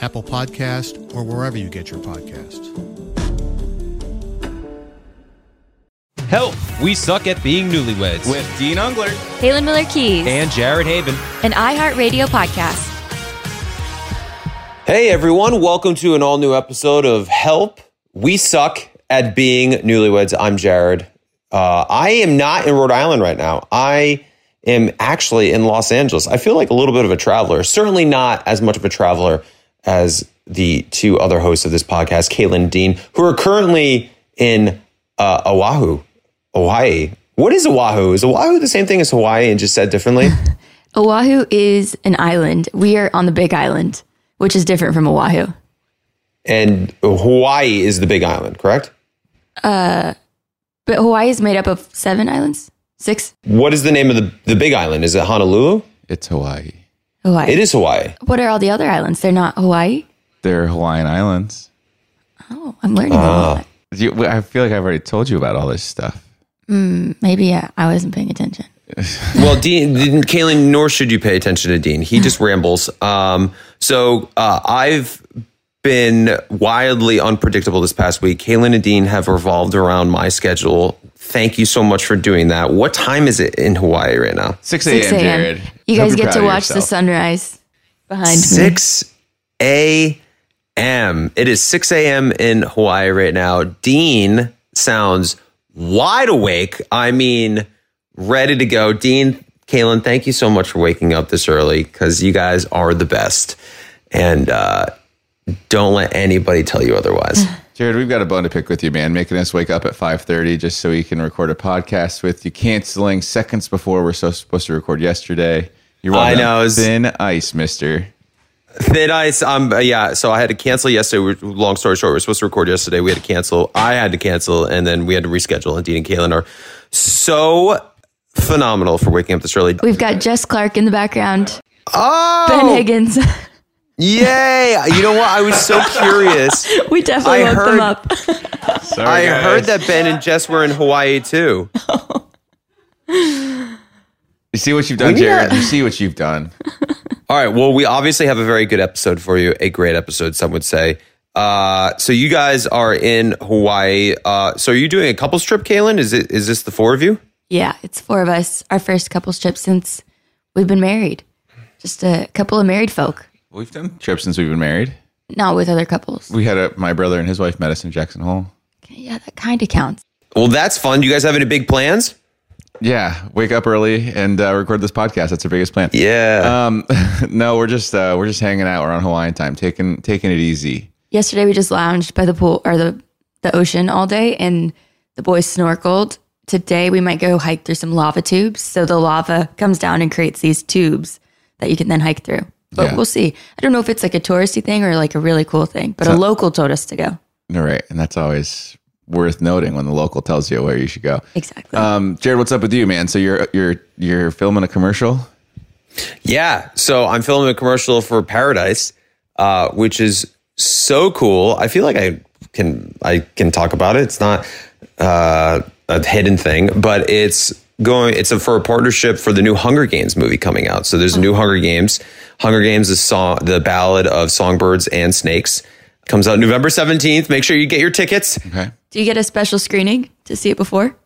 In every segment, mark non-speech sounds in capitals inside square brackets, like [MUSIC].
Apple Podcast, or wherever you get your podcasts. Help! We suck at being newlyweds. With Dean Unglert. Halen Miller Keys, and Jared Haibon. an iHeartRadio podcast. Hey everyone, welcome to an all new episode of Help. We suck at being newlyweds. I'm Jared. Uh, I am not in Rhode Island right now. I am actually in Los Angeles. I feel like a little bit of a traveler, certainly not as much of a traveler as the two other hosts of this podcast, Caelynn Dean, who are currently in uh, Oahu, Hawaii. What is Oahu? Is Oahu the same thing as Hawaii and just said differently? [LAUGHS] Oahu is an island. We are on the big island, which is different from Oahu. and Hawaii is the big island, correct? Uh, But Hawaii is made up of seven islands? Six? What is the name of the, the big island? Is it Honolulu? It's Hawaii. Hawaii. It is Hawaii. What are all the other islands? They're not Hawaii? They're Hawaiian Islands. Oh, I'm learning a Ah. lot. You, I feel like I've already told you about all this stuff. Maybe yeah, I wasn't paying attention. [LAUGHS] Well, Dean, Dean- Caelynn, nor should you pay attention to Dean. He just rambles. Um, so uh, I've been wildly unpredictable this past week. Caelynn and Dean have revolved around my schedule. Thank you so much for doing that. What time is it in Hawaii right now? 6 6 a.m., Jared. You guys get to watch the sunrise behind me. 6 a.m. It is 6 a.m. in Hawaii right now. Dean sounds wide awake. I mean, ready to go. Dean, Caelynn, thank you so much for waking up this early because you guys are the best. And uh, don't let anybody tell you otherwise. [LAUGHS] Jared, we've got a bone to pick with you, man. Making us wake up at 5.30 just so we can record a podcast with you. Canceling seconds before we're so supposed to record yesterday. You're I on know, it's- Thin ice, mister. Thin ice. Um, yeah. So I had to cancel yesterday. We- Long story short, we were supposed to record yesterday. We had to cancel. I had to cancel, and then we had to reschedule. And Dean and Caelynn are so phenomenal for waking up this early. We've got Jess Clark in the background. Oh, Ben Higgins. [LAUGHS] Yay! You know what? I was so curious. [LAUGHS] we definitely I woke heard- them up. [LAUGHS] Sorry, I guys. heard that Ben and Jess were in Hawaii too. You see what you've done, Jared? You see what you've done. [LAUGHS] All right. Well, we obviously have a very good episode for you. A great episode, some would say. Uh, so you guys are in Hawaii. Uh, so are you doing a couples trip, Caelynn? Is it is this the four of you? yeah, it's four of us. Our first couples trip since we've been married. Just a couple of married folk, We've done trips since we've been married. not with other couples. We had a, my brother and his wife met us in Jackson Hole. Yeah, that kind of counts. Well, that's fun. You guys have any big plans? Yeah, wake up early and uh, record this podcast. That's our biggest plan. Yeah. Um, [LAUGHS] no, we're just uh, we're just hanging out. We're on Hawaiian time, taking taking it easy. Yesterday we just lounged by the pool or the the ocean all day, and the boys snorkeled. Today we might go hike through some lava tubes. So the lava comes down and creates these tubes that you can then hike through. But Yeah. we'll see. I don't know if it's like a touristy thing or like a really cool thing. But a local told us to go. All right, and that's always worth noting when the local tells you where you should go. Exactly. Um, Jared, what's up with you, man? So you're you're you're filming a commercial. Yeah. So I'm filming a commercial for Paradise. uh, which is so cool. I feel like I can I can talk about it. It's not uh, a hidden thing, but it's going. It's a, for a partnership for the new Hunger Games movie coming out. So there's a new Hunger Games. Hunger Games is song the Ballad of Songbirds and Snakes comes out November 17th. Make sure you get your tickets. Okay. Do you get a special screening to see it before?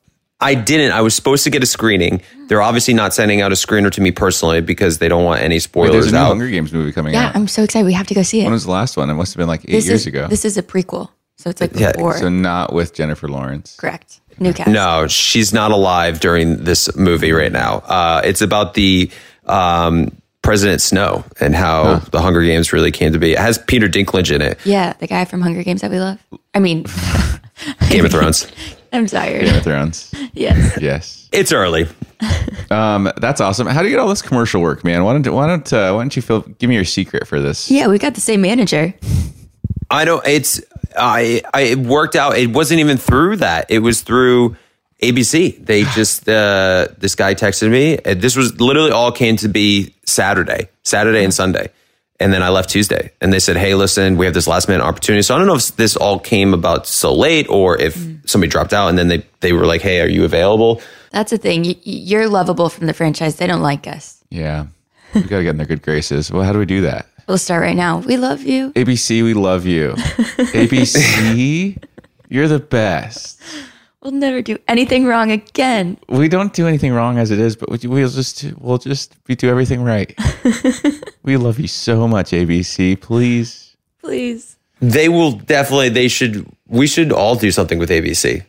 I didn't. I was supposed to get a screening. They're obviously not sending out a screener to me personally because they don't want any Wait, spoilers there's a new out. Hunger Games movie coming Yeah, out. I'm so excited. We have to go see it. When was the last one? It must have been like eight this years is, ago. This is a prequel, so it's like Yeah, before. so not with Jennifer Lawrence. Correct. New cast. No, she's not alive during this movie right now. Uh, it's about the um, President Snow and how the Hunger Games really came to be. It has Peter Dinklage in it. Yeah, the guy from Hunger Games that we love. I mean, [LAUGHS] Game of Thrones. [LAUGHS] I'm tired. Game of Thrones. [LAUGHS] Yes. Yes. It's early. Um, that's awesome. How do you get all this commercial work, man? Why don't why don't uh, why don't you feel give me your secret for this? Yeah, we got the same manager. I don't. It's I. I it worked out. It wasn't even through that. It was through ABC. They [SIGHS] just uh, this guy texted me. Uh, This was literally all came to be Saturday, Saturday and Sunday, and then I left Tuesday. And they said, "Hey, listen, we have this last minute opportunity." So I don't know if this all came about so late or if somebody dropped out, and then they they were like, "Hey, are you available?" That's the thing. You're lovable from the franchise. They don't like us. Yeah. We got to get in their good graces. Well, how do we do that? We'll start right now. We love you. ABC, we love you. ABC, [LAUGHS] you're the best. We'll never do anything wrong again. We don't do anything wrong as it is, but we- we'll just we'll just we do everything right. [LAUGHS] we love you so much, ABC. Please. Please. They will definitely. They should. We should all do something with ABC.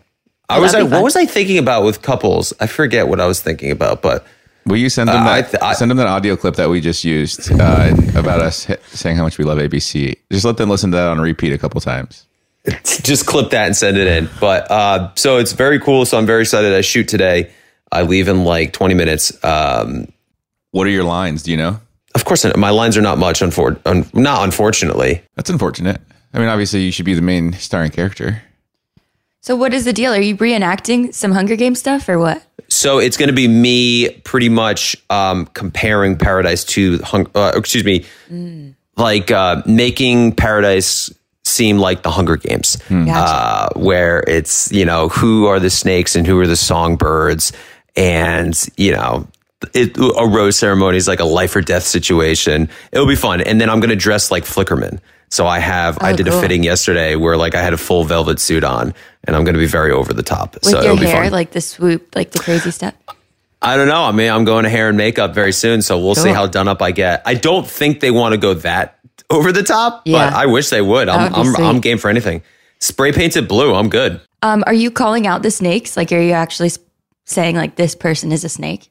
I Well, was. I, what was I thinking about with couples? I forget what I was thinking about, but Will you send them Uh, I th- I- send them that audio clip that we just used uh, about us saying how much we love ABC. Just let them listen to that on repeat a couple times. [LAUGHS] just clip that and send it in. But uh, so it's very cool. So I'm very excited. I shoot today. I leave in like 20 minutes. Um, What are your lines? Do you know? of course, my lines are not much. Unfor- un- not unfortunately. That's unfortunate. I mean, obviously, you should be the main starring character. So, what is the deal? Are you reenacting some Hunger Games stuff or what? So it's going to be me pretty much um, comparing Paradise to hung- uh, excuse me, like uh, making Paradise seem like the Hunger Games, uh, where it's you know who are the snakes and who are the songbirds, and you know. It, a rose ceremony is like a life or death situation. It'll be fun, and then I'm gonna dress like Flickerman. So I have I Oh, did a fitting yesterday where like I had a full velvet suit on, and I'm gonna be very over the top. With so your it'll be hair, fun. like the swoop, like the crazy stuff? I don't know. I mean, I'm going to hair and makeup very soon, so we'll see how done up I get. I don't think they want to go that over the top, Yeah. but I wish they would. I'm would I'm. I'm game for anything. Spray painted blue. I'm good. Um, are you calling out the snakes? Like, are you actually saying, like, this person is a snake?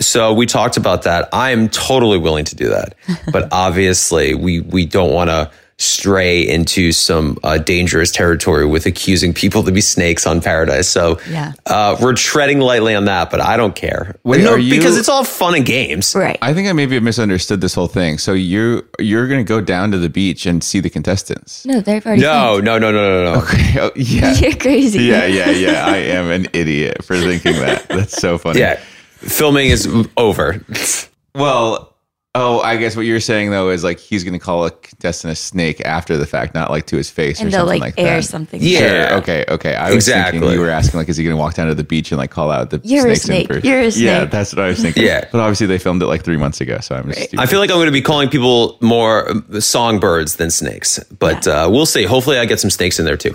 So we talked about that. I am totally willing to do that, [LAUGHS] but obviously we we don't want to stray into some uh, dangerous territory with accusing people to be snakes on Paradise. So Yeah. uh, we're treading lightly on that, but I don't care. Wait, no, you- because it's all fun and games. Right. I think I maybe have misunderstood this whole thing. So you you're going to go down to the beach and see the contestants. no, they've already. No, no, no, no, no, no. Okay. Oh, yeah. [LAUGHS] You're crazy. Yeah, yeah, yeah. I am an idiot for thinking that. That's so funny. Yeah, filming is over. Well, oh, I guess what you're saying though is like he's going to call a contestant a snake after the fact, not like to his face And or they'll, something like, like, air that. something. Yeah. Sure. Okay. Okay. I was thinking you were asking like, is he going to walk down to the beach and like call out the You're a snakes in snake. person? You're a snake. Yeah, that's what I was thinking. Yeah. But obviously they filmed it like three months ago, so I'm just. Stupid. I feel like I'm going to be calling people more um, songbirds than snakes, but uh, we'll see. Hopefully, I get some snakes in there too.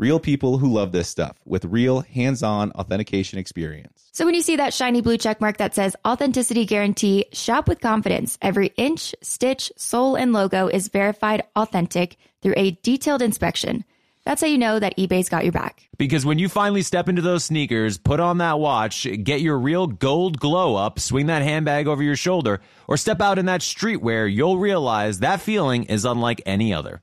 Real people who love this stuff with real hands on authentication experience. So when you see that shiny blue check mark that says authenticity guarantee, shop with confidence. Every inch, stitch, sole, and logo is verified authentic through a detailed inspection. That's how you know that eBay's got your back. Because when you finally step into those sneakers, put on that watch, get your real gold glow up, swing that handbag over your shoulder, or step out in that streetwear, you'll realize that feeling is unlike any other.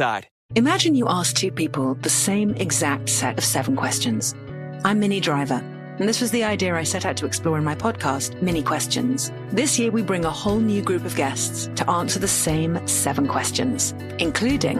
Imagine you ask two people the same exact set of seven questions. I'm Minnie Driver, and this was the idea I set out to explore in my podcast, Minnie Questions. This year, we bring a whole new group of guests to answer the same seven questions, including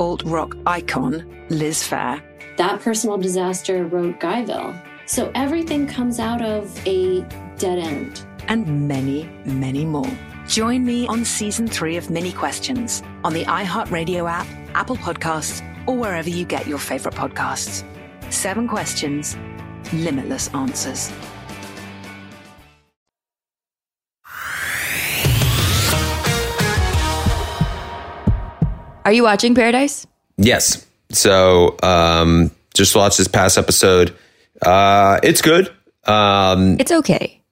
Alt rock icon, Liz Phair. That personal disaster wrote Guyville. So everything comes out of a dead end. And many, many more. Join me on season three of Minnie Questions on the iHeartRadio app, Apple Podcasts, or wherever you get your favorite podcasts. Seven questions, limitless answers. Are you watching Paradise? Yes. So um, just watched this past episode. Uh, it's good. Um, it's okay.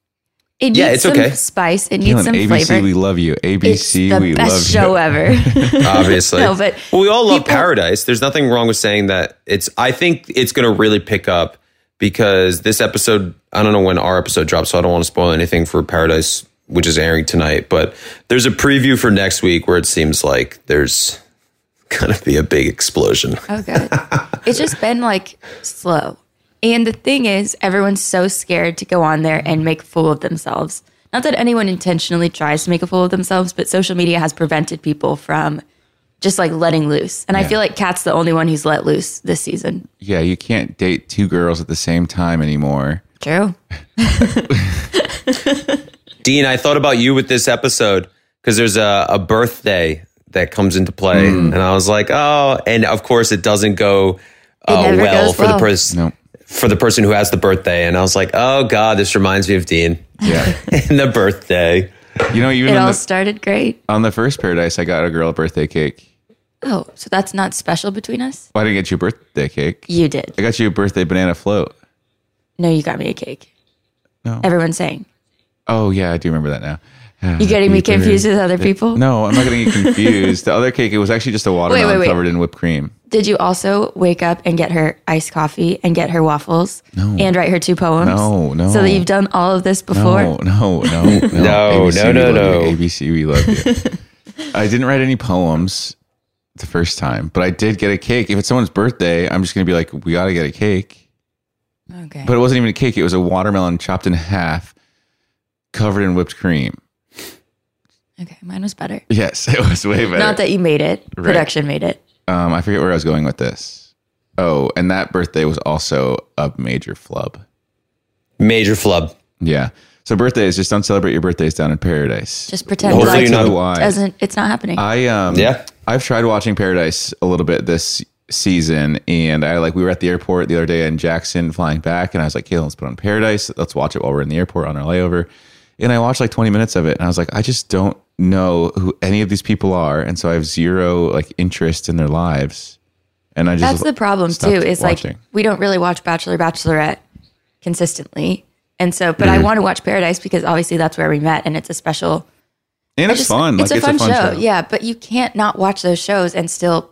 It needs Yeah, it's some okay. spice. It needs Caelynn, some ABC, flavor. we love you. ABC, it's the we best love show you. ever. [LAUGHS] obviously. No, but well, we all love people- Paradise. There's nothing wrong with saying that. It's. I think it's going to really pick up because this episode. I don't know when our episode drops, so I don't want to spoil anything for Paradise, which is airing tonight. But there's a preview for next week where it seems like there's going to be a big explosion. Oh, good. it's just been like slow. And the thing is, everyone's so scared to go on there and make a fool of themselves. Not that anyone intentionally tries to make a fool of themselves, but social media has prevented people from just like letting loose. And I feel like Kat's the only one who's let loose this season. Yeah, you can't date two girls at the same time anymore. True. [LAUGHS] Dean, I thought about you with this episode because there's a, a birthday that comes into play, Mm. and I was like, oh, and of course it doesn't go uh, never well for well. the person for the person who has the birthday, and I was like, oh god, this reminds me of Dean. Yeah, [LAUGHS] and the birthday. You know, even it all the, started great. on the first Paradise, I got a girl a birthday cake. Oh, so that's not special between us? Well, I didn't get you a birthday cake. You did. I got you a birthday banana float. No, you got me a cake. No. Everyone's saying. Oh yeah, I do remember that now. You getting me confused with other people? No, I'm not getting you [LAUGHS] confused. the other cake, it was actually just a watermelon wait, wait. covered in whipped cream. Did you also wake up and get her iced coffee and get her waffles No. and write her two poems? No, no. So that you've done all of this before? No, no, [LAUGHS] no, no, No, ABC, no, no, we love no. ABC, we love you. [LAUGHS] I didn't write any poems the first time, but I did get a cake. If it's someone's birthday, I'm just gonna be like, we gotta get a cake. Okay. But it wasn't even a cake; it was a watermelon chopped in half, covered in whipped cream. Okay, mine was better. Yes, [LAUGHS] it was way better. Not that you made it. Right. Production made it. Um, I forget where I was going with this. Oh, and that birthday was also a major flub. Major flub. Yeah. So birthdays, just don't celebrate your birthdays down in paradise. Just pretend Hopefully like you're it not wise. doesn't it's not happening. I um Yeah. I've tried watching Paradise a little bit this season, and I like we were at the airport the other day in Jackson flying back, and I was like, "Hey, let's put on Paradise. Let's watch it while we're in the airport on our layover." And I watched like 20 minutes of it, and I was like, I just don't know who any of these people are, and so I have zero like interest in their lives. And I just That's the problem too. Is watching. like we don't really watch Bachelor Bachelorette consistently. And so but Mm-hmm. I want to watch Paradise because obviously that's where we met and it's a special and it's just- fun. It's like a fun, show. Yeah, but you can't not watch those shows and still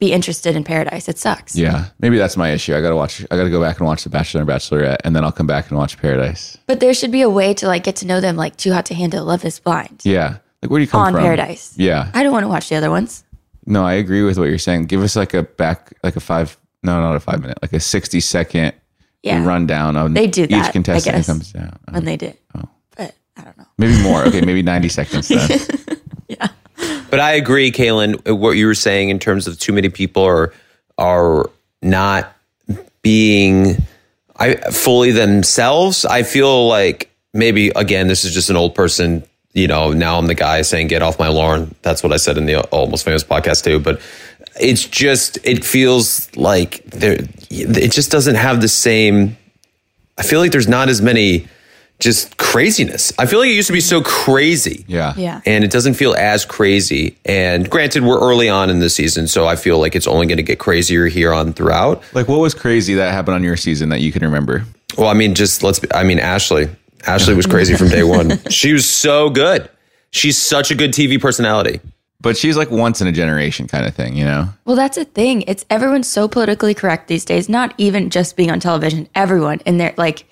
be interested in Paradise. It sucks. Yeah, maybe that's my issue. I gotta watch. I gotta go back and watch The Bachelor and Bachelorette, and then I'll come back and watch Paradise. But there should be a way to like get to know them like Too Hot to Handle, Love is Blind. Yeah, Like, where do you come on from? Paradise. Yeah. I don't want to watch the other ones. No, I agree with what you're saying. Give us like a back, like a five, no, not a five minute, like a 60 second Yeah. rundown of They do each that, I contestant who comes down. when they did. Oh. But I don't know. Maybe more. Okay, maybe 90 [LAUGHS] seconds then. [LAUGHS] Yeah. But I agree, Caelynn, what you were saying in terms of too many people are are not being I fully themselves. I feel like maybe again, this is just an old person. You know, now I'm the guy saying "get off my lawn." That's what I said in the Almost Famous podcast too. But it's just it feels like there. It just doesn't have the same. I feel like there's not as many just craziness. I feel like it used to be so crazy. Yeah. Yeah. And it doesn't feel as crazy. And granted, we're early on in the season, so I feel like it's only going to get crazier here on throughout. Like, what was crazy that happened on your season that you can remember? Well, I mean, just let's. Be, I mean, Ashley. Ashley was crazy from day one. [LAUGHS] She was so good. She's such a good TV personality. But she's like once in a generation kind of thing, you know? Well, that's a thing. It's everyone's so politically correct these days. Not even just being on television. Everyone, and they're like,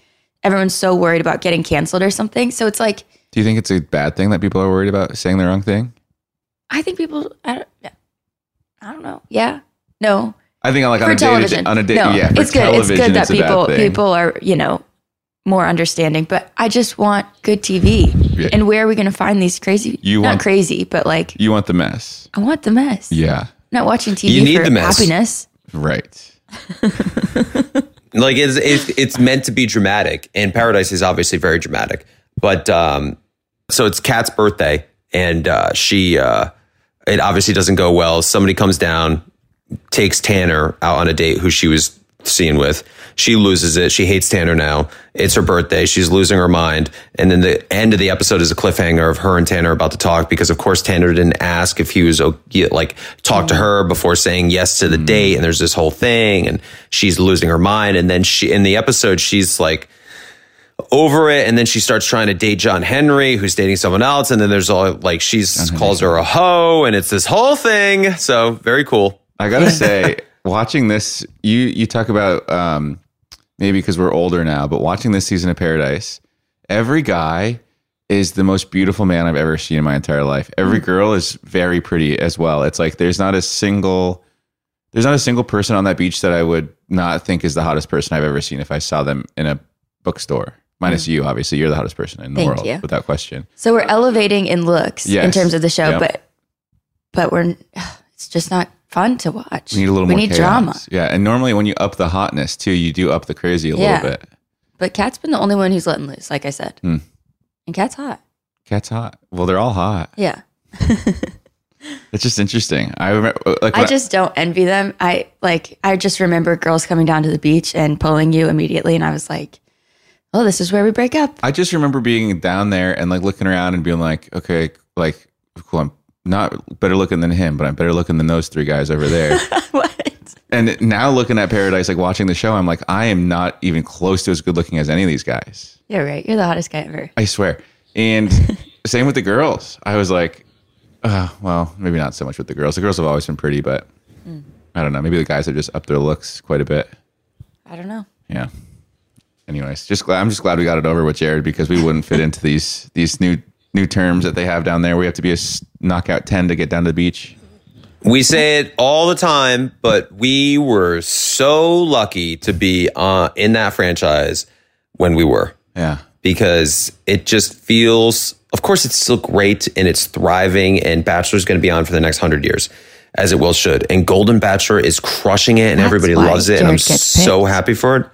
everyone's so worried about getting canceled or something. So it's like, Do you think it's a bad thing that people are worried about saying the wrong thing? I think people. I don't. I don't know. Yeah. No. I think like on for a day television. to, on a day, no, yeah, for it's good. It's good that a bad people people are you know more understanding. But I just want good TV. Yeah. And where are we going to find these crazy? You not want- crazy, but like You want the mess. I want the mess. Yeah. Not watching TV You need for the mess. happiness. Right. like it's, it's it's meant to be dramatic and paradise is obviously very dramatic but um so it's kat's birthday and uh she uh it obviously doesn't go well somebody comes down takes tanner out on a date who she was seeing with she loses it. She hates tanner now. It's her birthday. She's losing her mind. And then the end of the episode is a cliffhanger of her and tanner about to talk because of course tanner didn't ask if he was like talk to her before saying yes to the date. And there's this whole thing and she's losing her mind. And then she in the episode she's like over it. And then she starts trying to date John Henry who's dating someone else. And then there's all like she's calls her a hoe. And it's this whole thing. So very cool. I gotta say, [LAUGHS] watching this, you you talk about um, maybe because we're older now, but watching this season of Paradise, every guy is the most beautiful man I've ever seen in my entire life. Every mm. girl is very pretty as well. It's like there's not a single there's not a single person on that beach that I would not think is the hottest person I've ever seen if I saw them in a bookstore. Minus mm. you, obviously, you're the hottest person in the Thank world you. without question. So we're elevating in looks in terms of the show, Yep. but but we're [SIGHS] it's just not fun to watch. We need a little we more need chaos. drama. Yeah, and normally when you up the hotness too, you do up the crazy a Yeah. little bit. But Kat's been the only one who's letting loose, like I said. Hmm. And Kat's hot. Kat's hot. Well, they're all hot. Yeah. [LAUGHS] It's just interesting. I remember, like, I when just don't envy them. I like I just remember girls coming down to the beach and pulling you immediately and I was like, Oh, this is where we break up. I just remember being down there and like looking around and being like, okay, like, cool. I'm not better looking than him, but I'm better looking than those three guys over there. [LAUGHS] What? And now looking at Paradise, like watching the show, I'm like, I am not even close to as good looking as any of these guys. You're right. You're the hottest guy ever. I swear. And [LAUGHS] same with the girls. I was like, uh, well, maybe not so much with the girls. The girls have always been pretty, but Mm. I don't know. Maybe the guys have just upped their looks quite a bit. I don't know. Yeah. Anyways, just glad I'm just glad we got it over with Jared because we wouldn't fit into these these new new terms that they have down there. We have to be a s- knockout ten to get down to the beach. We say it all the time, but we were so lucky to be uh, in that franchise when we were. Yeah. Because it just feels, of course, it's still great and it's thriving, and Bachelor's going to be on for the next hundred years, as it will should. And Golden Bachelor is crushing it, and That's everybody loves it, and I'm Jared gets so happy for it.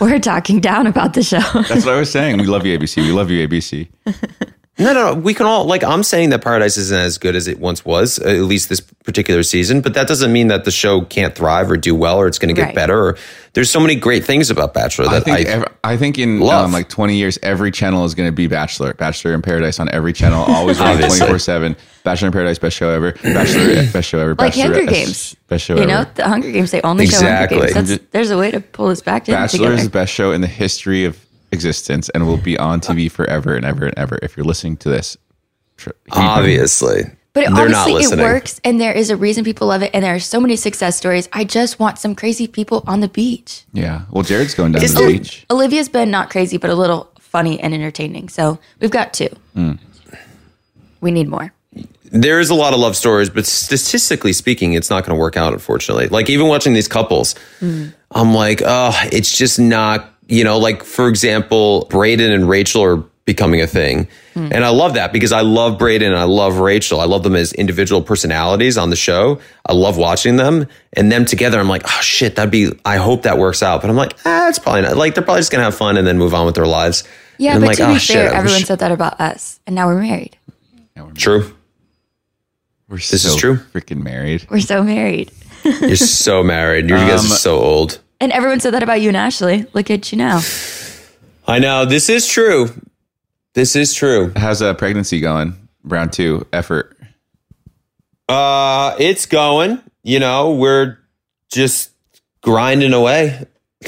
We're talking down about the show. That's what I was saying. We love you, ABC. We love you, ABC. [LAUGHS] No, no, no. We can all like. I'm saying that Paradise isn't as good as it once was, uh, at least this particular season. But that doesn't mean that the show can't thrive or do well, or it's going to get Right. better. Or there's so many great things about Bachelor I that think I, ev- I think in um, like 20 years, every channel is going to be Bachelor, Bachelor in Paradise on every channel, always [LAUGHS] running 24 seven. Bachelor in Paradise, best show ever. Bachelor, [LAUGHS] best show ever. like Hunger Bachelorette, Games. best show ever. you ever. know, the Hunger Games, they only show Exactly. Hunger Games. That's, there's a way to pull this back in Bachelor together. is the best show in the history of existence and will be on TV forever and ever and ever. If you're listening to this, tr- obviously. But They're not honestly, it works, and there is a reason people love it, and there are so many success stories. I just want some crazy people on the beach. Yeah. Well, Jared's going down to the beach. Olivia's been not crazy, but a little funny and entertaining. So we've got two. Mm. We need more. there is a lot of love stories, but statistically speaking, it's not going to work out, unfortunately. Like even watching these couples, Mm. I'm like, oh, it's just not, you know, like for example, Brayden and Rachel are becoming a thing. Mm. And I love that because I love Brayden and I love Rachel. I love them as individual personalities on the show. I love watching them and them together. I'm like, oh shit, that'd be, I hope that works out. But I'm like, ah, it's probably not. Like they're probably just going to have fun and then move on with their lives. Yeah, but like, to "Oh, be shit, fair, I everyone wish-" said that about us, and now we're married. True. We're This so is true. Freaking married. We're so married. You're so married. You guys Um, are so old. And everyone said that about you and Ashley. Look at you now. I know. This is true. This is true. How's a pregnancy going? Round two effort. Uh, it's going. You know, we're just grinding away. [LAUGHS]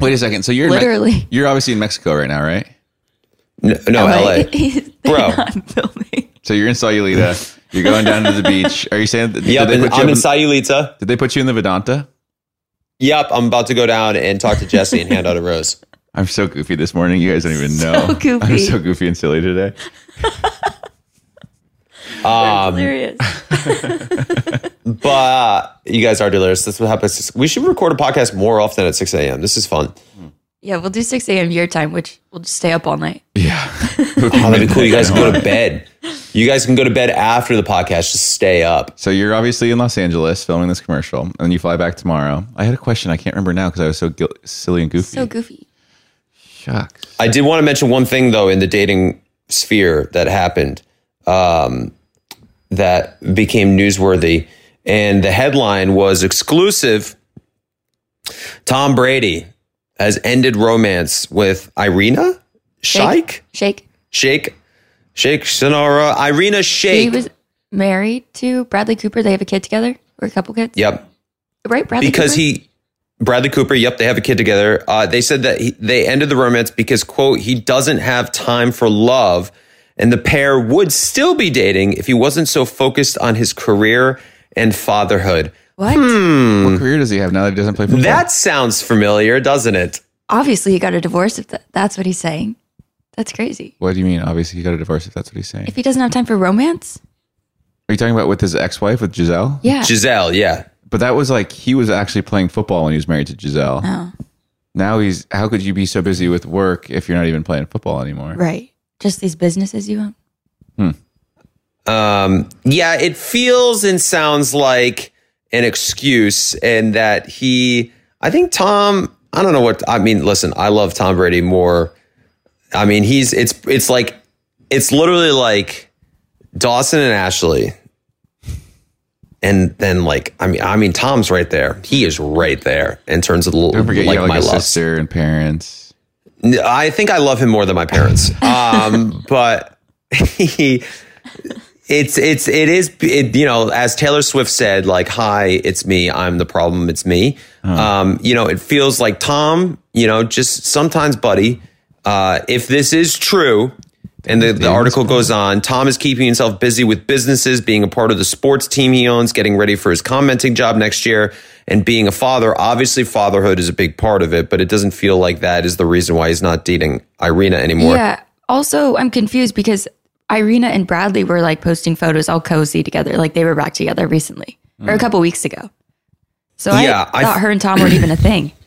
Wait a second. So you're in Me- Literally. you're obviously in Mexico right now, right? No, no LA. [LAUGHS] Bro. So you're in Sayulita. You're going down to the [LAUGHS] beach. Are you saying? Did Yep, they and put you I'm up in Sayulita. Did they put you in the Vedanta? Yep, I'm about to go down and talk to Jesse and hand out a rose. [LAUGHS] I'm so goofy this morning. You guys don't even So know. goofy. [LAUGHS] I'm so goofy and silly today. [LAUGHS] Um, hilarious. but you guys are delirious. That's what happens. We should record a podcast more often at 6 a.m. This is fun. Yeah, we'll do 6 a.m. your time, which we'll just stay up all night. Oh, [LAUGHS] that'd be cool. You guys can go to bed. You guys can go to bed after the podcast. Just stay up. So you're obviously in Los Angeles filming this commercial, and then you fly back tomorrow. I had a question. I can't remember now because I was so gil- silly and goofy. So goofy. Shucks. I did want to mention one thing though in the dating sphere that happened um, that became newsworthy, and the headline was exclusive. Tom Brady has ended romance with Irina Shayk. Shayk. Shayk. Shayk Sonora. Irina Shayk. He was married to Bradley Cooper. They have a kid together, or a couple kids. Yep. Right, Bradley because Cooper? he Bradley Cooper, yep, they have a kid together. Uh, they said that he, they ended the romance because quote he doesn't have time for love, and the pair would still be dating if he wasn't so focused on his career and fatherhood. What? Hmm. What career does he have now that he doesn't play football? That sounds familiar, doesn't it? Obviously, he got a divorce. If that, that's what he's saying, that's crazy. What do you mean? Obviously, he got a divorce. If that's what he's saying. If he doesn't have time for romance, Are you talking about with his ex-wife with Gisele? Yeah. Gisele, yeah. But that was like he was actually playing football when he was married to Gisele. Oh. Now he's. How could you be so busy with work if you're not even playing football anymore? right? Just these businesses you own. Hmm. Um, yeah, it feels and sounds like an excuse, and that he, I think Tom, I don't know what, I mean, listen, I love Tom Brady more. I mean, he's, it's, it's like, it's literally like Dawson and Ashley. And then like, I mean, I mean, Tom's right there. He is right there in terms of Don't forget like you my like a love. sister and parents. I think I love him more than my parents. [LAUGHS] Um, but [LAUGHS] he, it's it's it is it, you know as Taylor Swift said like hi it's me I'm the problem it's me. Um, you know it feels like Tom you know just sometimes buddy. Uh, if this is true. And the, the article goes on. Tom is keeping himself busy with businesses, being a part of the sports team he owns, getting ready for his commenting job next year, and being a father. Obviously, fatherhood is a big part of it, but it doesn't feel like that is the reason why he's not dating Irina anymore. Yeah. Also, I'm confused because Irina and Bradley were like posting photos all cozy together, like they were back together recently or a Mm. couple weeks ago. So Yeah, I I thought f- her and Tom weren't even a thing. [COUGHS]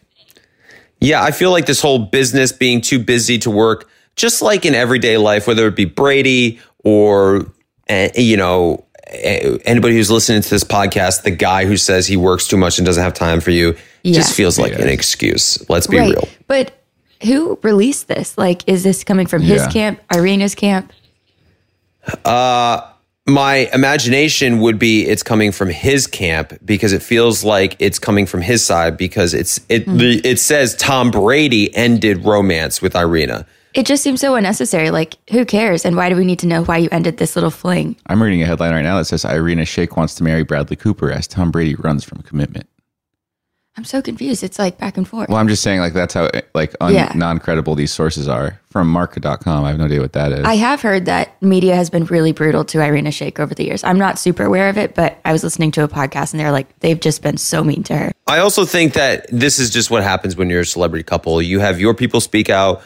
Yeah, I feel like this whole business being too busy to work, just like in everyday life, whether it be Brady or, uh, you know, uh, anybody who's listening to this podcast, the guy who says he works too much and doesn't have time for you, Yeah. just feels like an excuse. Let's be right. real. But who released this? Like, is this coming from his Yeah. camp, Irina's camp? Uh, my imagination would be it's coming from his camp because it feels like it's coming from his side because it's it Hmm. the, it says Tom Brady ended romance with Irina. It just seems so unnecessary. Like, who cares? And why do we need to know why you ended this little fling? I'm reading a headline right now that says Irina Shayk wants to marry Bradley Cooper as Tom Brady runs from commitment. I'm so confused. It's like back and forth. Well, I'm just saying like that's how like un- Yeah. non-credible these sources are from Marca.com. I have no idea what that is. I have heard that media has been really brutal to Irina Shayk over the years. I'm not super aware of it, but I was listening to a podcast and they're like, they've just been so mean to her. I also think that this is just what happens when you're a celebrity couple. You have your people speak out,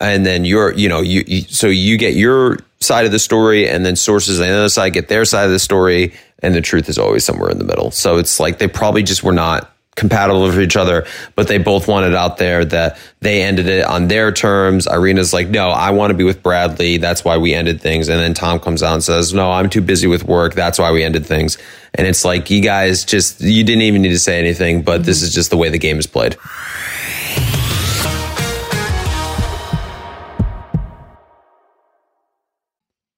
and then you're, you know, you, you so you get your side of the story, and then sources on the other side get their side of the story, and the truth is always somewhere in the middle. So it's like they probably just were not compatible with each other, but they both wanted out there that they ended it on their terms. Irina's like, no, I want to be with Bradley. That's why we ended things. And then Tom comes out and says, no, I'm too busy with work. That's why we ended things. And it's like, you guys just, you didn't even need to say anything, but this is just the way the game is played.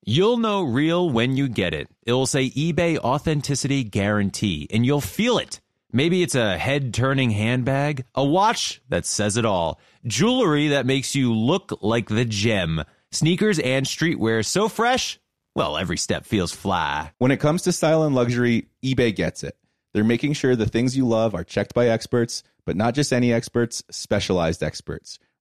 You'll know real when you get it. It'll say eBay Authenticity Guarantee, and you'll feel it. Maybe it's a head turning handbag, a watch that says it all, jewelry that makes you look like the gem, sneakers and streetwear so fresh, well, every step feels fly. When it comes to style and luxury, eBay gets it. They're making sure the things you love are checked by experts, but not just any experts, specialized experts.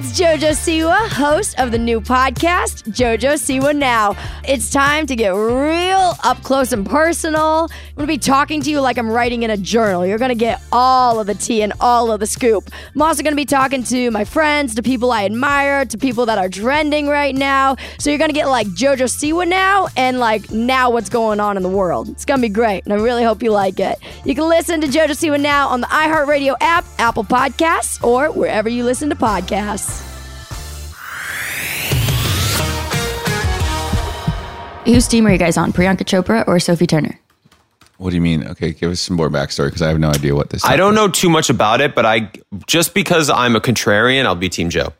It's JoJo Siwa, host of the new podcast, JoJo Siwa Now. It's time to get real up close and personal. I'm going to be talking to you like I'm writing in a journal. You're going to get all of the tea and all of the scoop. I'm also going to be talking to my friends, to people I admire, to people that are trending right now. So you're going to get like JoJo Siwa Now and like now what's going on in the world. It's going to be great, and I really hope you like it. You can listen to JoJo Siwa Now on the iHeartRadio app, Apple Podcasts, or wherever you listen to podcasts. Whose team are you guys on? Priyanka Chopra or Sophie Turner? What do you mean? Okay, give us some more backstory because I have no idea what this. I don't know too much about it, but I just because I'm a contrarian, I'll be Team Joe.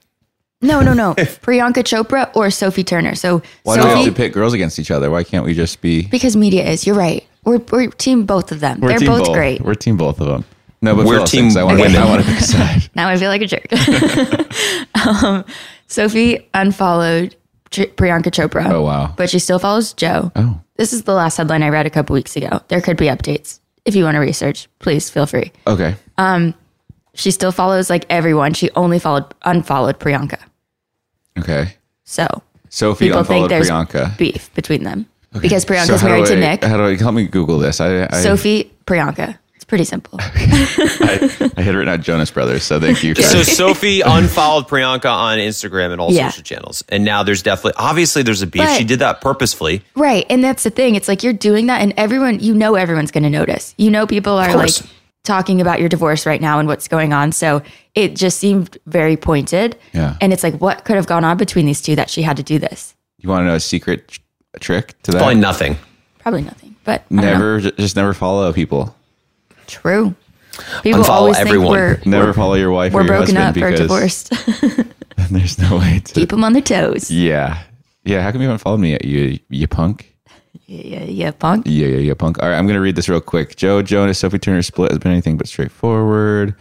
No, no, no. [LAUGHS] Priyanka Chopra or Sophie Turner. So Why do we have to pit girls against each other? Why can't we just be? because media is. You're right. We're we're team both of them. We're They're both both. great. We're team both of them. No, but We're Phil team thinks I want to. women. [LAUGHS] I want to pick a side. Now I feel like a jerk. [LAUGHS] um, Sophie unfollowed Ch- Priyanka Chopra. Oh wow. But she still follows Joe. Oh. This is the last headline I read a couple weeks ago. There could be updates. If you want to research, please feel free. Okay. Um, she still follows like everyone. She only followed unfollowed Priyanka. Okay. So Sophie people think unfollowed there's Priyanka. beef between them because So Priyanka's how do married to Nick. How do I help me Google this? I, I Sophie Priyanka. It's pretty simple. [LAUGHS] I, I had written out Jonas Brothers, so thank you. For, So [LAUGHS] Sophie unfollowed Priyanka on Instagram and all Yeah. social channels, and now there's definitely obviously there's a beef. But- she did that purposefully. Right. And that's the thing. It's like you're doing that and everyone, you know, everyone's going to notice. You know, people are like talking about your divorce right now and what's going on. So it just seemed very pointed. Yeah. And it's like, what could have gone on between these two that she had to do this? you want to know a secret tr- trick to that? Probably nothing. Probably nothing, but I don't know. Never, just never follow people. True. People Unfollow always everyone. think we're, Never we're, follow your wife we're or your broken husband up or because divorced. [LAUGHS] there's no way to. Keep them on their toes. Yeah, yeah. How come you haven't followed me yet? You, you punk. Yeah, yeah, yeah, punk. Yeah, yeah, yeah, punk. All right, I'm gonna read this real quick. Joe Jonas, Sophie Turner split has been anything but straightforward.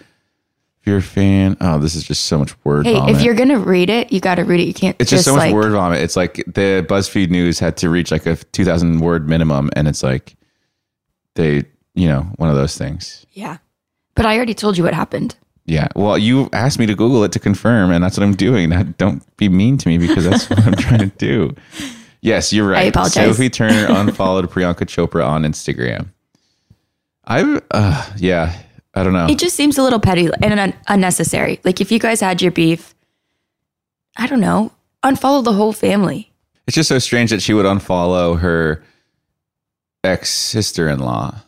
If you're a fan, oh, this is just so much word Hey, vomit. if you're gonna read it, you got to read it. You can't. it's just, so much like, word vomit. It's like the BuzzFeed News had to reach like a 2,000 word minimum, and it's like they, you know, one of those things. Yeah, but I already told you what happened. Yeah. Well, you asked me to Google it to confirm, and that's what I'm doing. Now, don't be mean to me because that's what I'm [LAUGHS] trying to do. Yes, you're right. apologize. Sophie Turner [LAUGHS] unfollowed Priyanka Chopra on Instagram. I, uh, yeah, I don't know. It just seems a little petty and un- unnecessary. Like if you guys had your beef, I don't know, unfollow the whole family. It's just so strange that she would unfollow her ex sister in law.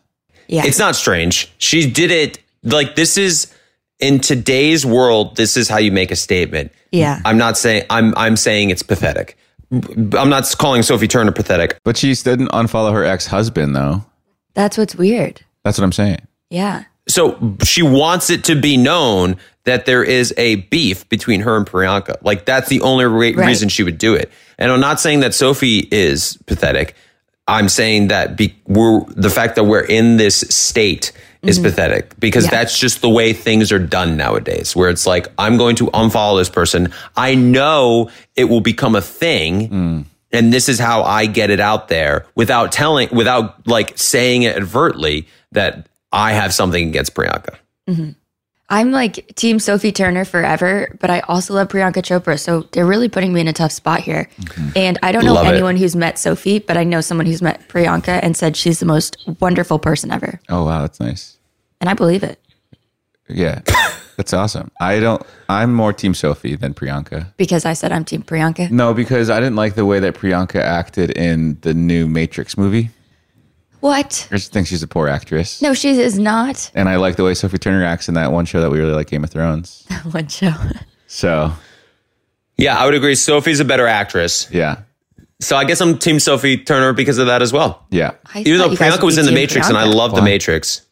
Yeah, It's not strange. She did it like this is in today's world, this is how you make a statement. Yeah. I'm not saying I'm I'm saying it's pathetic. I'm not calling Sophie Turner pathetic. But she didn't unfollow her ex husband, though. That's what's weird. That's what I'm saying. Yeah. So she wants it to be known that there is a beef between her and Priyanka. Like that's the only re- Right. reason she would do it. And I'm not saying that Sophie is pathetic. I'm saying that be, we're the fact that we're in this state is Mhm. pathetic because Yeah. that's just the way things are done nowadays. Where it's like I'm going to unfollow this person. I know it will become a thing. And this is how I get it out there without telling, without like saying it overtly that I have something against Priyanka. hmm I'm like Team Sophie Turner forever, but I also love Priyanka Chopra. So they're really putting me in a tough spot here. Mm-hmm. And I don't know Love it. anyone who's met Sophie, but I know someone who's met Priyanka and said she's the most wonderful person ever. Oh, wow. That's nice. And I believe it Yeah. That's awesome. I don't, I'm more Team Sophie than Priyanka. because I said I'm Team Priyanka. No, because I didn't like the way that Priyanka acted in the new Matrix movie. What? I just think she's a poor actress. No, she is not. And I like the way Sophie Turner acts in that one show that we really like, Game of Thrones. [LAUGHS] That one show. So, Yeah, I would agree. Sophie's a better actress. yeah. So I guess I'm Team Sophie Turner because of that as well. Yeah. I Even thought though you guys Priyanka would was be in The Team Matrix and I Priyanka. love The Why? Matrix.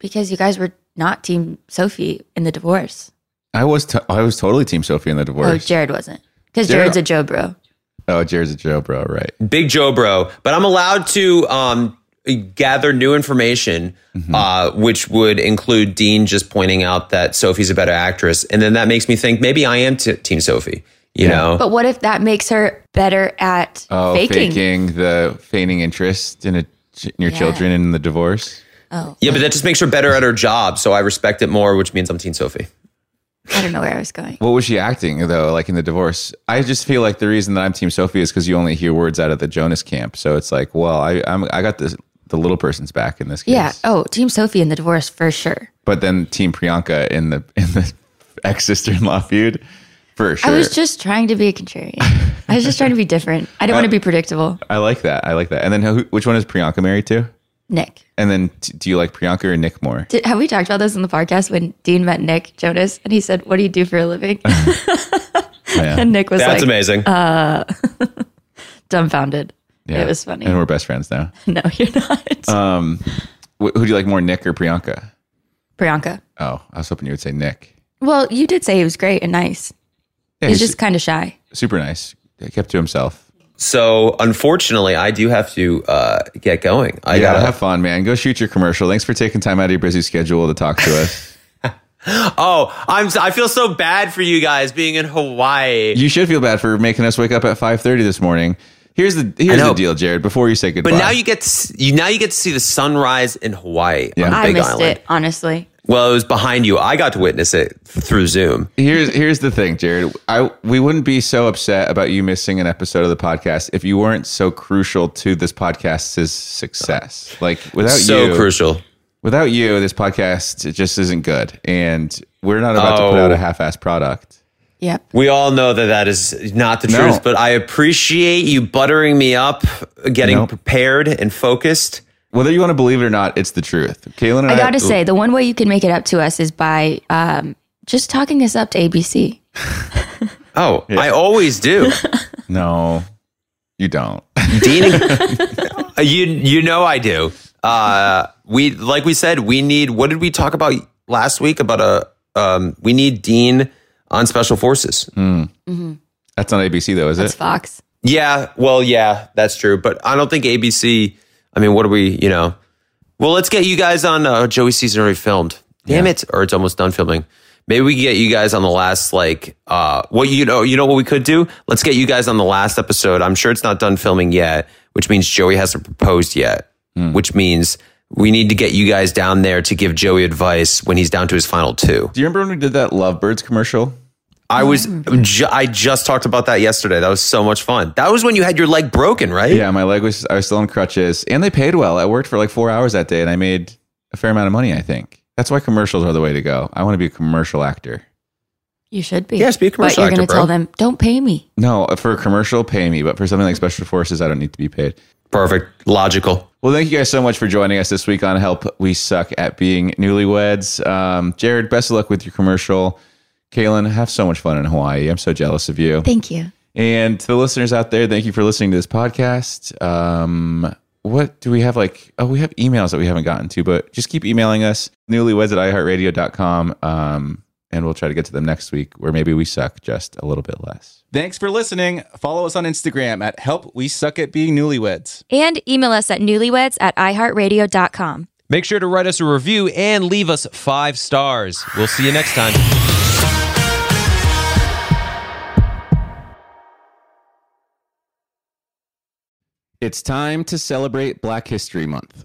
Because you guys were not Team Sophie in the divorce. I was, t- I was totally Team Sophie in the divorce. Oh, divorce. Jared wasn't. Because Jared- Jared's a JoBro. Oh, Jared's a Joe, bro. Right. Big JoBro. But I'm allowed to um, gather new information, Mm-hmm. uh, which would include Dean just pointing out that Sophie's a better actress. And then that makes me think maybe I am t- Team Sophie, you know? But what if that makes her better at Oh, faking? faking, the feigning interest in, a, in your Yeah. children in the divorce. Oh, yeah, but that just makes her better at her job. So I respect it more, which means I'm Team Sophie. I don't know where I was going. What was she acting though? Like in the divorce, I just feel like the reason that I'm Team Sophie is because you only hear words out of the Jonas camp. So it's like, well, I I'm, I got this the little person's back in this case. Yeah. Oh, Team Sophie in the divorce for sure. But then Team Priyanka in the in the [LAUGHS] ex sister in law feud, for sure. I was just trying to be a contrarian. I was just trying to be different. I don't [LAUGHS] want to be predictable. I like that. I like that. And then who, which one is Priyanka married to? Nick. And then t- do you like Priyanka or Nick more? Did, have we talked about this in the podcast when Dean met Nick Jonas and he said, What do you do for a living? [LAUGHS] Yeah. and Nick was That's like, amazing. Uh, dumbfounded. Yeah. It was funny. And we're best friends now. [LAUGHS] no, you're not. Um, wh- who do you like more, Nick or Priyanka? Priyanka. Oh, I was hoping you would say Nick. Well, you did say he was great and nice. Yeah, he's he's just kind of shy. super nice. He kept to himself. So unfortunately, I do have to uh, get going. I yeah, gotta have fun, man. Go shoot your commercial. Thanks for taking time out of your busy schedule to talk to us. [LAUGHS] [LAUGHS] Oh, I'm. I feel so bad for you guys being in Hawaii. you should feel bad for making us wake up at five thirty this morning. Here's the here's the deal, Jared. Before you say goodbye, But now you get to see, you now you get to see the sunrise in Hawaii on I Big missed Island. it, honestly. Well, it was behind you. I got to witness it through Zoom. Here's here's the thing, Jared. I we wouldn't be so upset about you missing an episode of the podcast if you weren't so crucial to this podcast's success. Like without so you, crucial. without you, this podcast it just isn't good, and we're not about to put Oh. out a oh. half-assed product. Yep. We all know that that is not the No. truth, but I appreciate you buttering me up, getting Nope. prepared and focused. Whether you want to believe it or not, it's the truth. Caelynn and I, I got to say, the one way you can make it up to us is by um, just talking us up to ABC. [LAUGHS] Oh, I always do. [LAUGHS] no, you don't. [LAUGHS] Dean Uh, You you know I do. Uh, we like we said we need. What did we talk about last week about a? Um, we need Dean on Special Forces. Mm-hmm. That's on ABC though, is That's it? Fox. Yeah, well, yeah, that's true. But I don't think ABC. I mean, what are we? You know, well, let's get you guys on. Uh, Joey's season already filmed. Damn it, or it's almost done filming. Maybe we can get you guys on the last like. Uh, what you know? You know what we could do? Let's get you guys on the last episode. I'm sure it's not done filming yet, which means Joey hasn't proposed yet. Which means we need to get you guys down there to give Joey advice when he's down to his final two. Do you remember when we did that Lovebirds commercial? I was ju- I just talked about that yesterday. That was so much fun. That was when you had your leg broken, right? Yeah, my leg was I was still on crutches, and they paid well. I worked for like four hours that day, and I made a fair amount of money. I think that's why commercials are the way to go. I want to be a commercial actor. You should be. Yes, be a commercial But you're going to tell them, don't pay me. No, uh, for a commercial, pay me, but for something like special forces, I don't need to be paid. Perfect, logical. Well, thank you guys so much for joining us this week on Help We Suck at Being Newlyweds. Um, Jared, best of luck with your commercial. Caelynn, have so much fun in Hawaii. I'm so jealous of you. Thank you. And to the listeners out there, thank you for listening to this podcast. Um, what do we have like? Oh, we have emails that we haven't gotten to, but just keep emailing us, newlyweds at iheartradio.com. Um, and we'll try to get to them next week where maybe we suck just a little bit less. Thanks for listening. Follow us on Instagram at Help We Suck at Being Newlyweds. And email us at newlyweds at iheartradio.com. Make sure to write us a review and leave us five stars. We'll see you next time. It's time to celebrate Black History Month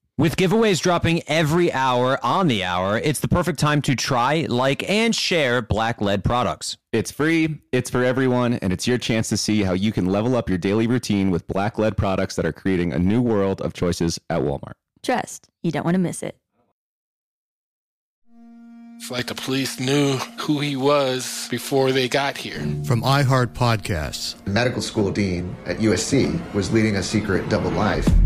With giveaways dropping every hour on the hour, it's the perfect time to try, like, and share black led products. It's free, it's for everyone, and it's your chance to see how you can level up your daily routine with black led products that are creating a new world of choices at Walmart. Trust, you don't want to miss it. It's like the police knew who he was before they got here. From iHeart Podcasts. The medical school dean at USC was leading a secret double life.